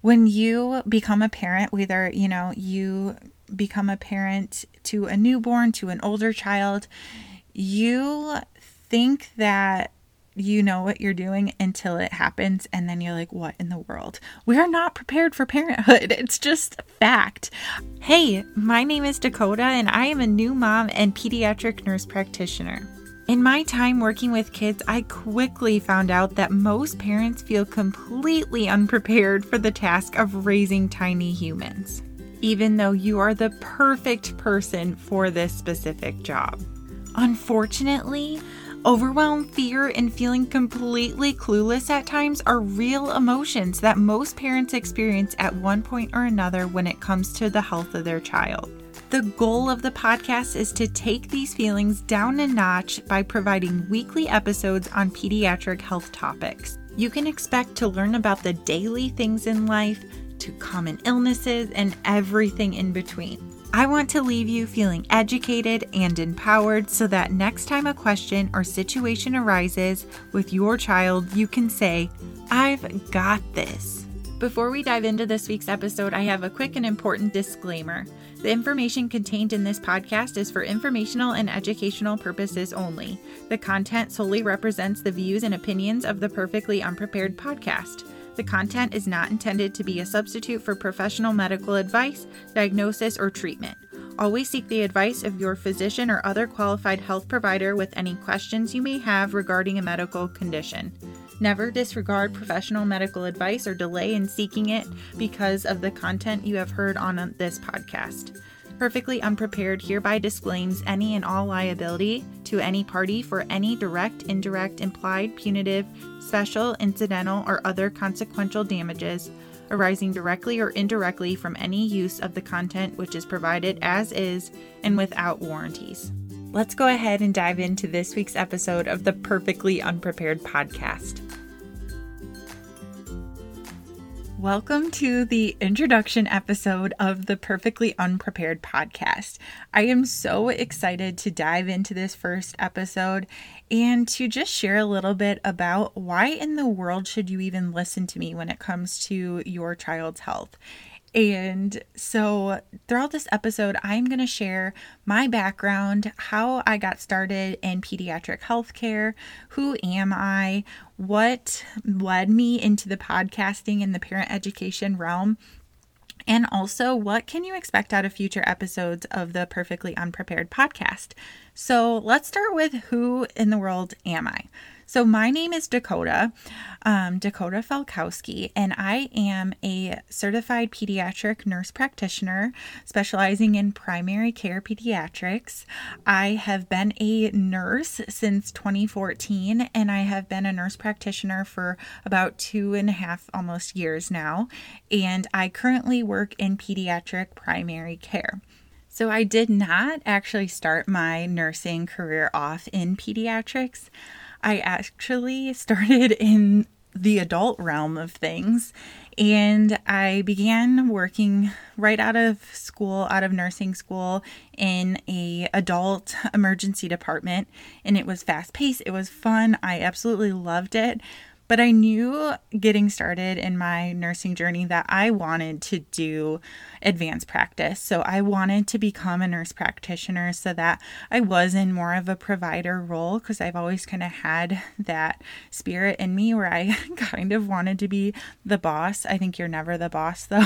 when you become a parent, whether, you know, you become a parent to a newborn, to an older child, you think that you know what you're doing until it happens and then you're like what in the world? We are not prepared for parenthood. It's just fact. Hey my name is dakota and i am a new mom and pediatric nurse practitioner in my time working with kids, I quickly found out that most parents feel completely unprepared for the task of raising tiny humans, even though you are the perfect person for this specific job. Unfortunately, overwhelm, fear, and feeling completely clueless at times are real emotions that most parents experience at one point or another when it comes to the health of their child. The goal of the podcast is to take these feelings down a notch by providing weekly episodes on pediatric health topics. You can expect to learn about the daily things in life, to common illnesses, and everything in between. I want to leave you feeling educated and empowered so that next time a question or situation arises with your child, you can say, I've got this. Before we dive into this week's episode, I have a quick and important disclaimer. The information contained in this podcast is for informational and educational purposes only. The content solely represents the views and opinions of the Perfectly Unprepared podcast. The content is not intended to be a substitute for professional medical advice, diagnosis, or treatment. Always seek the advice of your physician or other qualified health provider with any questions you may have regarding a medical condition. Never disregard professional medical advice or delay in seeking it because of the content you have heard on this podcast. Perfectly Unprepared hereby disclaims any and all liability to any party for any direct, indirect, implied, punitive, special, incidental, or other consequential damages arising directly or indirectly from any use of the content which is provided as is and without warranties. Let's go ahead and dive into this week's episode of the Perfectly Unprepared podcast. Welcome to the introduction episode of the Perfectly Unprepared podcast. I am so excited to dive into this first episode and to just share a little bit about why in the world should you even listen to me when it comes to your child's health. And so, throughout this episode, I'm going to share my background, how I got started in pediatric healthcare, who am I, what led me into the podcasting and the parent education realm, and also what can you expect out of future episodes of the Perfectly Unprepared podcast. So, let's start with who in the world am I? So, my name is Dakota, um, Dakota Falkowski, and I am a certified pediatric nurse practitioner specializing in primary care pediatrics. I have been a nurse since 2014, and I have been a nurse practitioner for about two and a half almost years now. And I currently work in pediatric primary care. So, I did not actually start my nursing career off in pediatrics. I actually started in the adult realm of things and I began working right out of school, out of nursing school in a adult emergency department and it was fast paced, it was fun. I absolutely loved it. But I knew getting started in my nursing journey that I wanted to do advanced practice. So I wanted to become a nurse practitioner so that I was in more of a provider role because I've always kind of had that spirit in me where I kind of wanted to be the boss. I think you're never the boss though,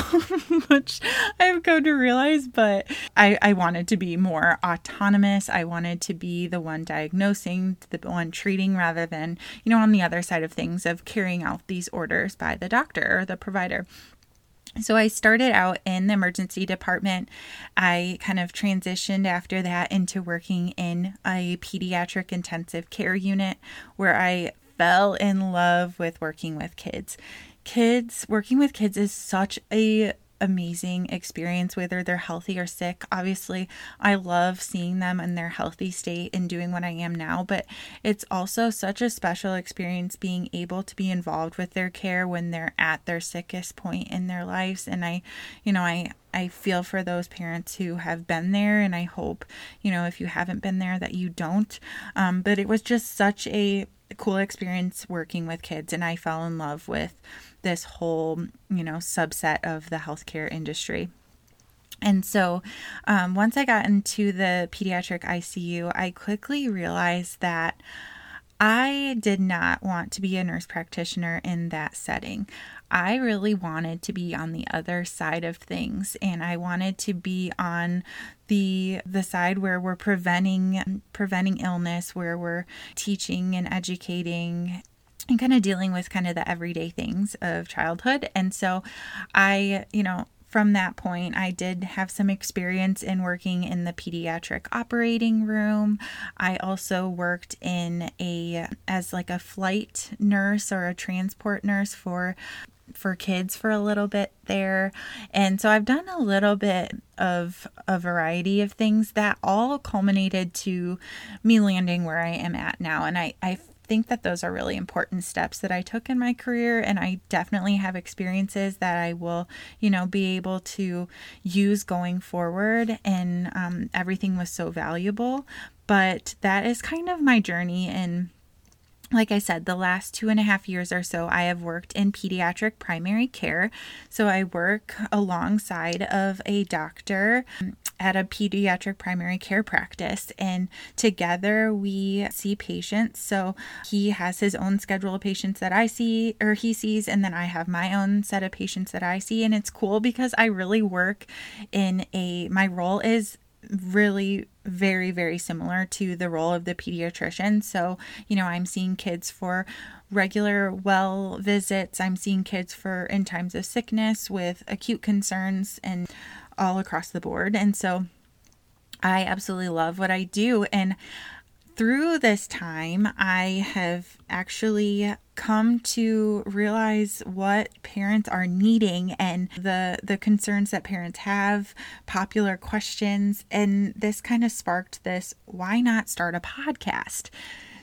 which I've come to realize, but I, I wanted to be more autonomous. I wanted to be the one diagnosing, the one treating rather than, you know, on the other side of things of carrying out these orders by the doctor or the provider. So I started out in the emergency department. I kind of transitioned after that into working in a pediatric intensive care unit where I fell in love with working with kids. Kids, working with kids is such a amazing experience, whether they're healthy or sick. Obviously, I love seeing them in their healthy state and doing what I am now, but it's also such a special experience being able to be involved with their care when they're at their sickest point in their lives. And I, you know, I, I feel for those parents who have been there, and I hope, you know, if you haven't been there, that you don't. Um, but it was just such a cool experience working with kids, and I fell in love with this whole, you know, subset of the healthcare industry. And so, um, once I got into the pediatric ICU, I quickly realized that I did not want to be a nurse practitioner in that setting. I really wanted to be on the other side of things and I wanted to be on the the side where we're preventing preventing illness, where we're teaching and educating and kind of dealing with kind of the everyday things of childhood. And so I, you know, from that point, I did have some experience in working in the pediatric operating room. I also worked in a as like a flight nurse or a transport nurse for for kids for a little bit there. And so I've done a little bit of a variety of things that all culminated to me landing where I am at now. And I, I think that those are really important steps that I took in my career. And I definitely have experiences that I will, you know, be able to use going forward. And um, everything was so valuable. But that is kind of my journey and like I said, the last two and a half years or so, I have worked in pediatric primary care. So I work alongside of a doctor at a pediatric primary care practice, and together we see patients. So he has his own schedule of patients that I see, or he sees, and then I have my own set of patients that I see. And it's cool because I really work in a, my role is really very, very similar to the role of the pediatrician. So, you know, I'm seeing kids for regular well visits, I'm seeing kids for in times of sickness with acute concerns and all across the board. And so I absolutely love what I do. And through this time, I have actually come to realize what parents are needing and the the concerns that parents have, popular questions, and this kind of sparked this why not start a podcast?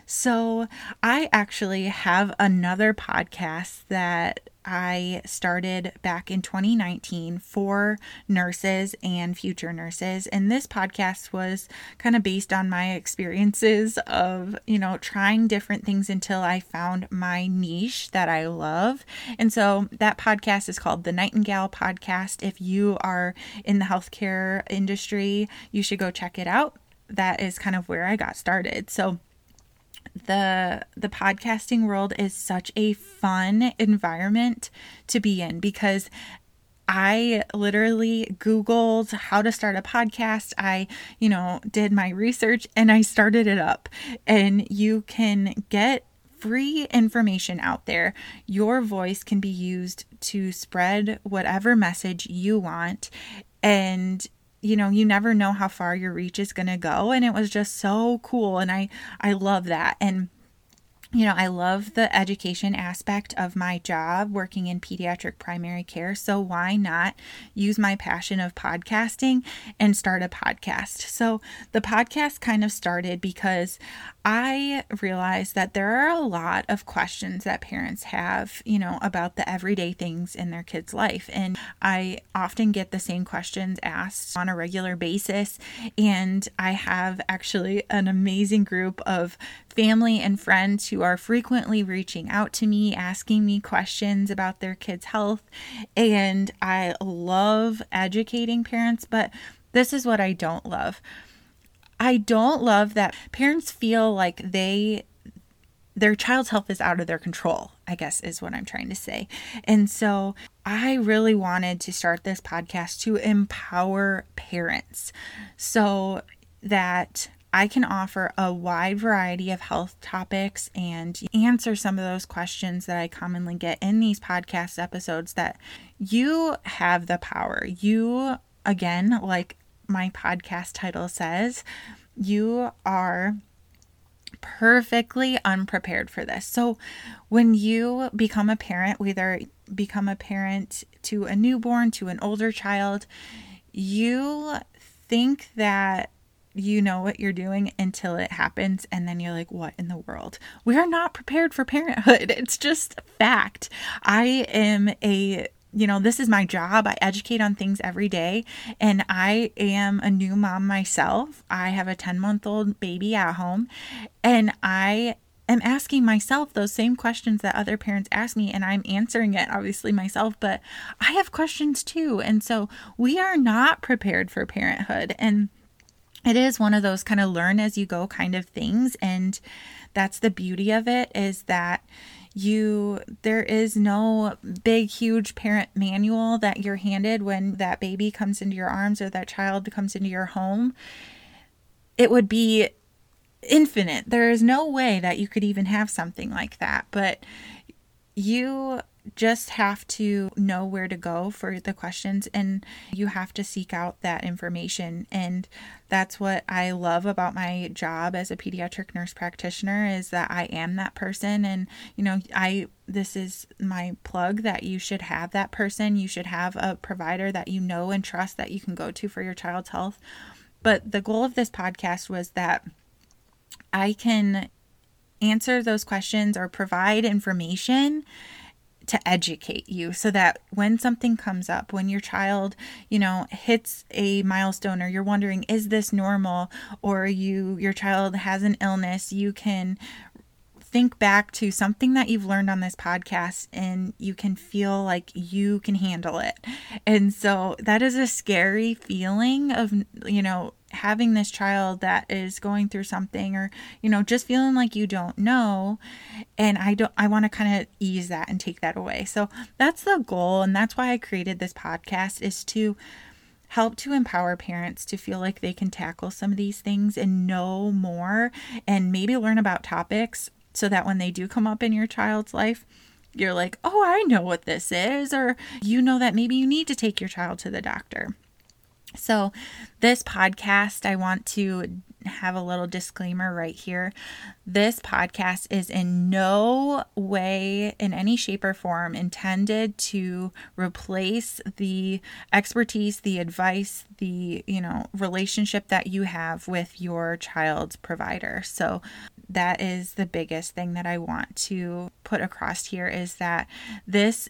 So, I actually have another podcast that I started back in 2019 for nurses and future nurses. And this podcast was kind of based on my experiences of, you know, trying different things until I found my niche that I love. And so that podcast is called the Nightingale Podcast. If you are in the healthcare industry, you should go check it out. That is kind of where I got started. So, the the podcasting world is such a fun environment to be in because I literally Googled how to start a podcast. I, you know, did my research and I started it up. And you can get free information out there. Your voice can be used to spread whatever message you want. And you know you never know how far your reach is going to go and it was just so cool and i i love that and you know, I love the education aspect of my job working in pediatric primary care. So, why not use my passion of podcasting and start a podcast? So, the podcast kind of started because I realize that there are a lot of questions that parents have, you know, about the everyday things in their kids' life. And I often get the same questions asked on a regular basis. And I have actually an amazing group of family and friends who are frequently reaching out to me, asking me questions about their kids' health. And I love educating parents, but this is what I don't love. I don't love that parents feel like they their child's health is out of their control, I guess is what I'm trying to say. And so I really wanted to start this podcast to empower parents so that I can offer a wide variety of health topics and answer some of those questions that I commonly get in these podcast episodes that you have the power. You, again, like my podcast title says, you are perfectly unprepared for this. So, when you become a parent, whether become a parent to a newborn, to an older child, you think that you know what you're doing until it happens and then you're like what in the world? We are not prepared for parenthood. It's just fact. I am a you know, this is my job. I educate on things every day. And I am a new mom myself. I have a 10 month old baby at home. And I am asking myself those same questions that other parents ask me and I'm answering it obviously myself, but I have questions too. And so we are not prepared for parenthood. And it is one of those kind of learn as you go kind of things. And that's the beauty of it is that you there is no big huge parent manual that you're handed when that baby comes into your arms or that child comes into your home it would be infinite. There is no way that you could even have something like that. But you just have to know where to go for the questions and you have to seek out that information. And that's what I love about my job as a pediatric nurse practitioner is that I am that person. And you know I this is my plug that you should have that person. You should have a provider that you know and trust that you can go to for your child's health. But the goal of this podcast was that I can answer those questions or provide information to educate you so that when something comes up when your child you know hits a milestone or you're wondering is this normal? Or you your child has an illness you can think back to something that you've learned on this podcast and you can feel like you can handle it. And so that is a scary feeling of, you know, having this child that is going through something or you know just feeling like you don't know and i don't i want to kind of ease that and take that away so that's the goal and that's why i created this podcast is to help to empower parents to feel like they can tackle some of these things and know more and maybe learn about topics so that when they do come up in your child's life you're like oh i know what this is or you know that maybe you need to take your child to the doctor so, this podcast, I want to have a little disclaimer right here. This podcast is in no way, in any shape or form, intended to replace the expertise, the advice, the, you know, relationship that you have with your child's provider. So, that is the biggest thing that I want to put across here is that this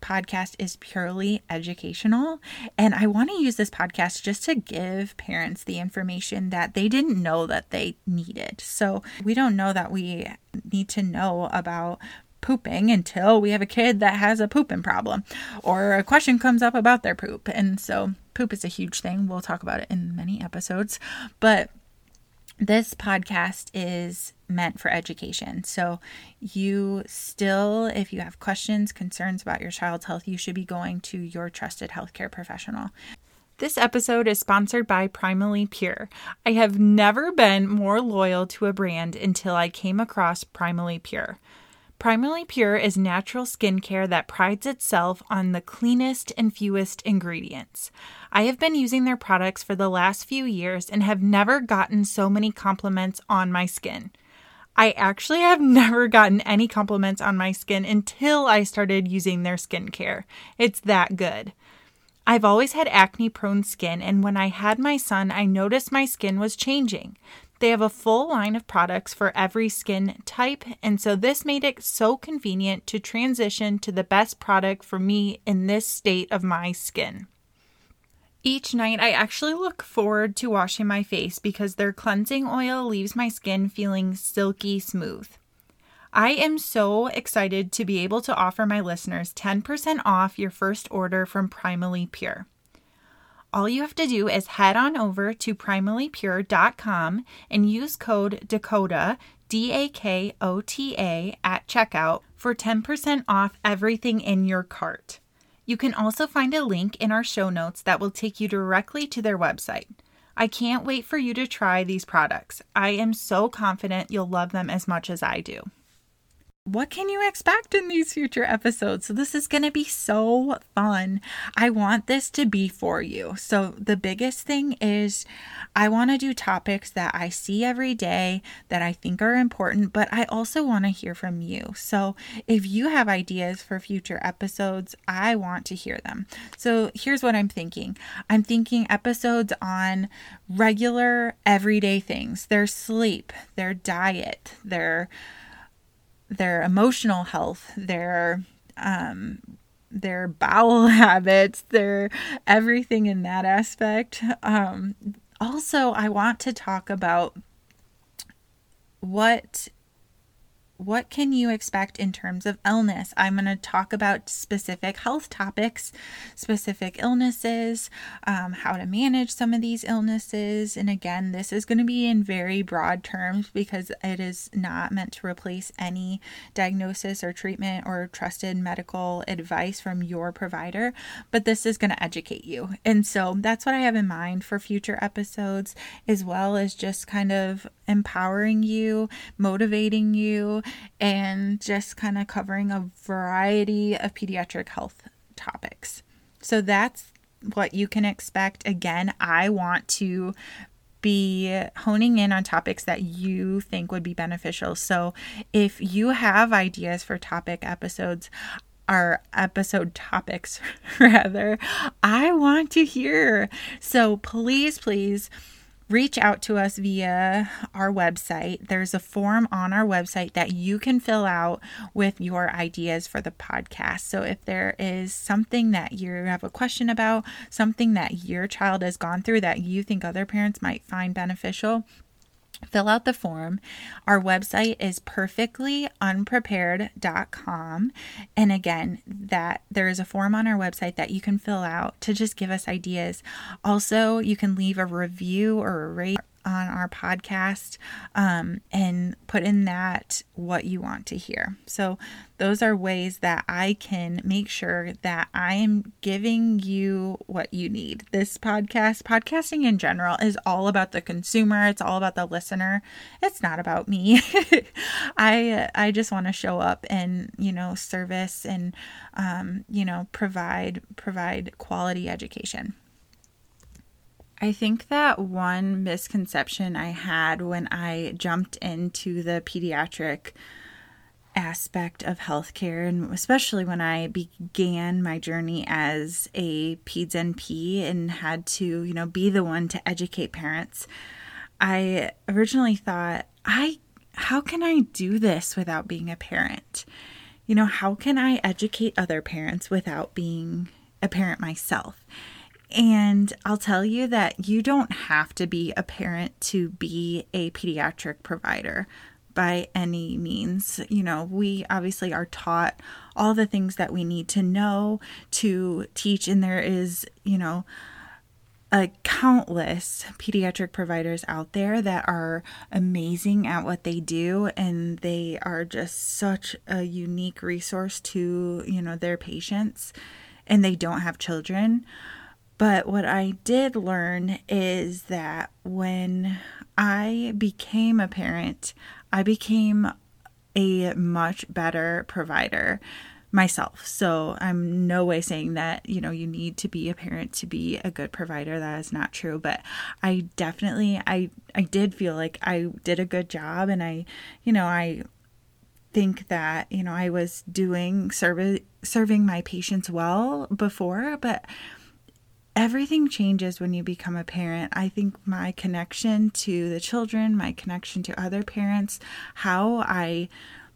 podcast is purely educational. And I want to use this podcast just to give parents the information that they didn't know that they needed. So we don't know that we need to know about pooping until we have a kid that has a pooping problem or a question comes up about their poop. And so poop is a huge thing. We'll talk about it in many episodes. But this podcast is meant for education. So, you still, if you have questions, concerns about your child's health, you should be going to your trusted healthcare professional. This episode is sponsored by Primally Pure. I have never been more loyal to a brand until I came across Primally Pure. Primally Pure is natural skincare that prides itself on the cleanest and fewest ingredients. I have been using their products for the last few years and have never gotten so many compliments on my skin. I actually have never gotten any compliments on my skin until I started using their skincare. It's that good. I've always had acne prone skin, and when I had my son, I noticed my skin was changing. They have a full line of products for every skin type, and so this made it so convenient to transition to the best product for me in this state of my skin. Each night, I actually look forward to washing my face because their cleansing oil leaves my skin feeling silky smooth. I am so excited to be able to offer my listeners 10% off your first order from Primally Pure. All you have to do is head on over to primallypure.com and use code DAKOTA, D A K O T A, at checkout for 10% off everything in your cart. You can also find a link in our show notes that will take you directly to their website. I can't wait for you to try these products. I am so confident you'll love them as much as I do what can you expect in these future episodes? So, this is going to be so fun. I want this to be for you. So, the biggest thing is I want to do topics that I see every day that I think are important, but I also want to hear from you. So, if you have ideas for future episodes, I want to hear them. So, here's what I'm thinking I'm thinking episodes on regular, everyday things their sleep, their diet, their their emotional health, their um, their bowel habits, their everything in that aspect. Um, also, I want to talk about what what can you expect in terms of illness? I'm going to talk about specific health topics, specific illnesses, um, how to manage some of these illnesses. And again, this is going to be in very broad terms because it is not meant to replace any diagnosis or treatment or trusted medical advice from your provider, but this is going to educate you. And so that's what I have in mind for future episodes, as well as just kind of empowering you, motivating you and just kind of covering a variety of pediatric health topics. So that's what you can expect. Again, I want to be honing in on topics that you think would be beneficial. So if you have ideas for topic episodes, our episode topics rather, I want to hear. So please, please reach out to us via our website. There's a form on our website that you can fill out with your ideas for the podcast. So if there is something that you have a question about, something that your child has gone through that you think other parents might find beneficial, fill out the form. Our website is perfectlyunprepared.com. And again, that there is a form on our website that you can fill out to just give us ideas. Also, you can leave a review or a rate on our podcast um, and put in that what you want to hear. So, those are ways that I can make sure that I am giving you what you need. This podcast, podcasting in general, is all about the consumer, it's all about the listener. It's not about me. I I just want to show up and, you know, service and um, you know, provide provide quality education. I think that one misconception I had when I jumped into the pediatric aspect of healthcare, and especially when I began my journey as a peds NP and had to, you know, be the one to educate parents, I originally thought, I how can I do this without being a parent? You know, how can I educate other parents without being a parent myself? And I'll tell you that you don't have to be a parent to be a pediatric provider by any means. You know, we obviously are taught all the things that we need to know to teach, and there is, you know, a countless pediatric providers out there that are amazing at what they do and they are just such a unique resource to you know their patients and they don't have children but what I did learn is that when I became a parent, I became a much better provider myself. So I'm no way saying that, you know, you need to be a parent to be a good provider. That is not true, but I definitely I I did feel like I did a good job and I, you know, I think that, you know, I was doing service serving my patients well before, but everything changes when you become a parent. I think my connection to the children, my connection to other parents, how I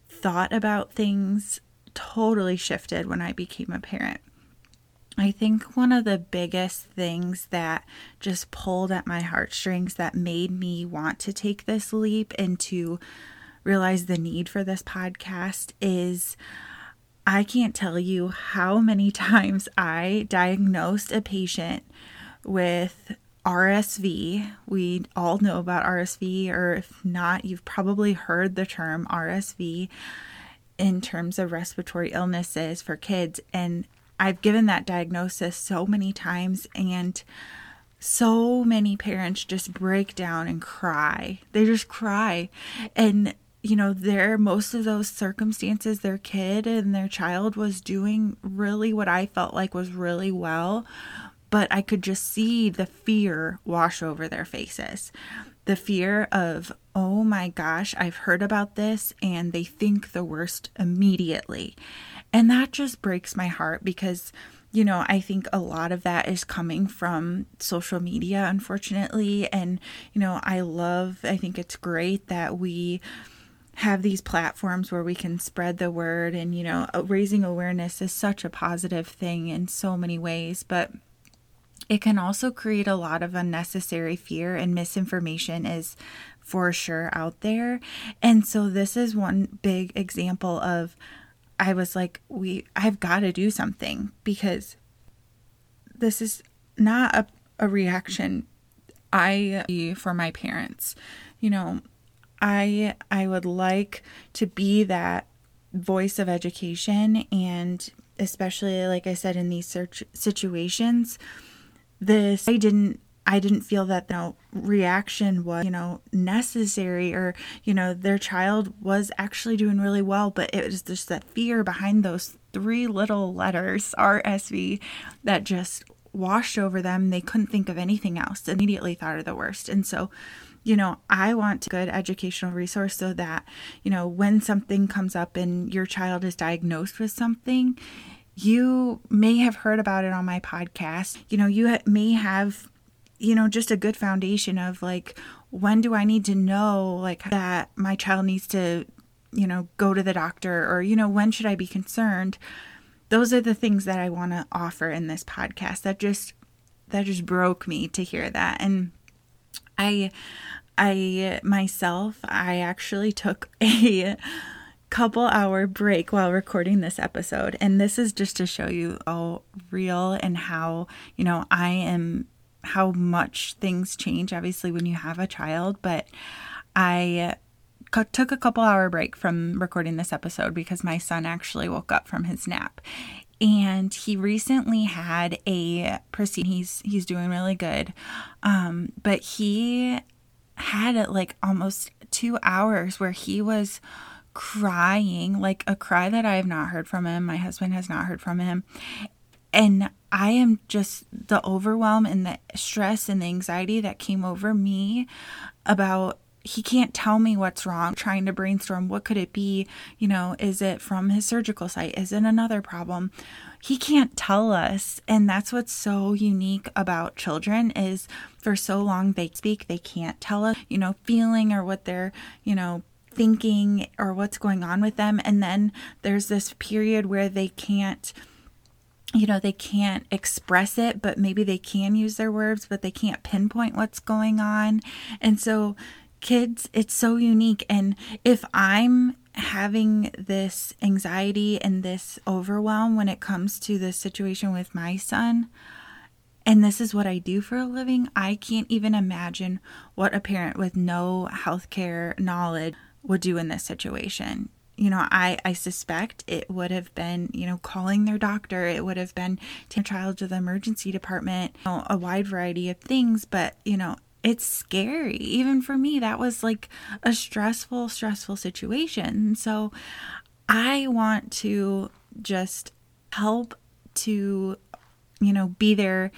thought about things totally shifted when I became a parent. I think one of the biggest things that just pulled at my heartstrings that made me want to take this leap and to realize the need for this podcast is I can't tell you how many times I diagnosed a patient with RSV. We all know about RSV, or if not, you've probably heard the term RSV in terms of respiratory illnesses for kids. And I've given that diagnosis so many times, and so many parents just break down and cry. They just cry. And you know, their most of those circumstances, their kid and their child was doing really what I felt like was really well, but I could just see the fear wash over their faces. The fear of, oh my gosh, I've heard about this, and they think the worst immediately. And that just breaks my heart because, you know, I think a lot of that is coming from social media, unfortunately. And, you know, I love, I think it's great that we have these platforms where we can spread the word and you know uh, raising awareness is such a positive thing in so many ways but it can also create a lot of unnecessary fear and misinformation is for sure out there. And so this is one big example of I was like we I've got to do something because this is not a, a reaction I for my parents. You know, I I would like to be that voice of education and especially like I said in these search situations this I didn't I didn't feel that the reaction was, you know, necessary or, you know, their child was actually doing really well, but it was just that fear behind those three little letters, RSV, that just washed over them. They couldn't think of anything else, immediately thought of the worst. And so, you know, I want a good educational resource so that, you know, when something comes up and your child is diagnosed with something, you may have heard about it on my podcast. You know, you may have, you know, just a good foundation of like, when do I need to know, like, that my child needs to, you know, go to the doctor or, you know, when should I be concerned? Those are the things that I want to offer in this podcast. That just, that just broke me to hear that. And I, I myself, I actually took a, couple hour break while recording this episode. And this is just to show you how real and how, you know, I am, how much things change, obviously, when you have a child. But I took a couple hour break from recording this episode because my son actually woke up from his nap and he recently had a procedure he's he's doing really good um, but he had like almost two hours where he was crying, like a cry that I have not heard from him. My husband has not heard from him. And I am just the overwhelm and the stress and the anxiety that came over me about he can't tell me what's wrong trying to brainstorm what could it be you know is it from his surgical site is it another problem he can't tell us and that's what's so unique about children is for so long they speak they can't tell us you know feeling or what they're you know thinking or what's going on with them. And then there's this period where they can't you know, they can't express it, but maybe they can use their words, but they can't pinpoint what's going on. And so, kids, it's so unique. And if I'm having this anxiety and this overwhelm when it comes to the situation with my son, and this is what I do for a living, I can't even imagine what a parent with no healthcare knowledge would do in this situation. You know, I, I suspect it would have been, you know, calling their doctor. It would have been taking a child to the emergency department, you know, a wide variety of things. But, you know, it's scary. Even for me, that was like a stressful, stressful situation. So I want to just help to, you know, be there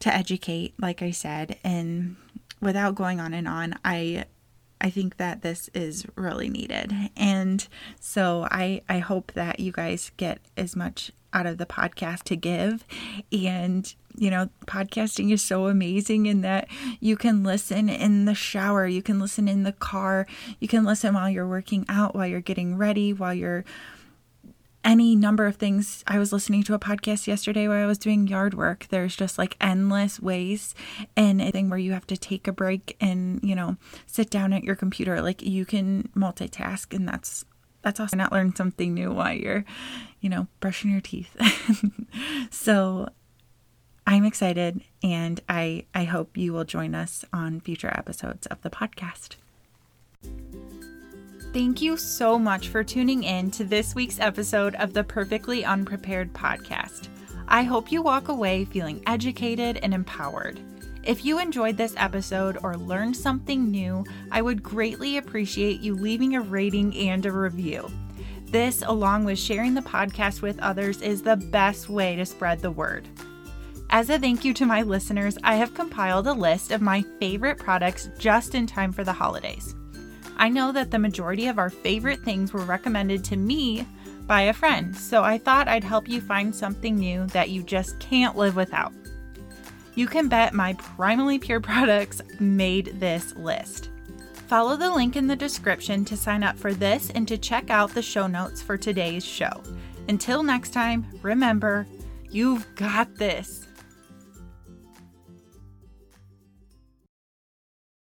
to educate, like I said. And without going on and on, I I think that this is really needed. And so I I hope that you guys get as much out of the podcast to give and you know podcasting is so amazing in that you can listen in the shower you can listen in the car you can listen while you're working out while you're getting ready while you're any number of things. I was listening to a podcast yesterday where I was doing yard work. There's just like endless ways and a thing where you have to take a break and, you know, sit down at your computer. Like you can multitask and that's that's awesome. Not learn something new while you're, you know, brushing your teeth. so I'm excited and I I hope you will join us on future episodes of the podcast. Thank you so much for tuning in to this week's episode of the Perfectly Unprepared podcast. I hope you walk away feeling educated and empowered. If you enjoyed this episode or learned something new, I would greatly appreciate you leaving a rating and a review. This, along with sharing the podcast with others, is the best way to spread the word. As a thank you to my listeners, I have compiled a list of my favorite products just in time for the holidays. I know that the majority of our favorite things were recommended to me by a friend, so I thought I'd help you find something new that you just can't live without. You can bet my Primally Pure products made this list. Follow the link in the description to sign up for this and to check out the show notes for today's show. Until next time, remember, you've got this.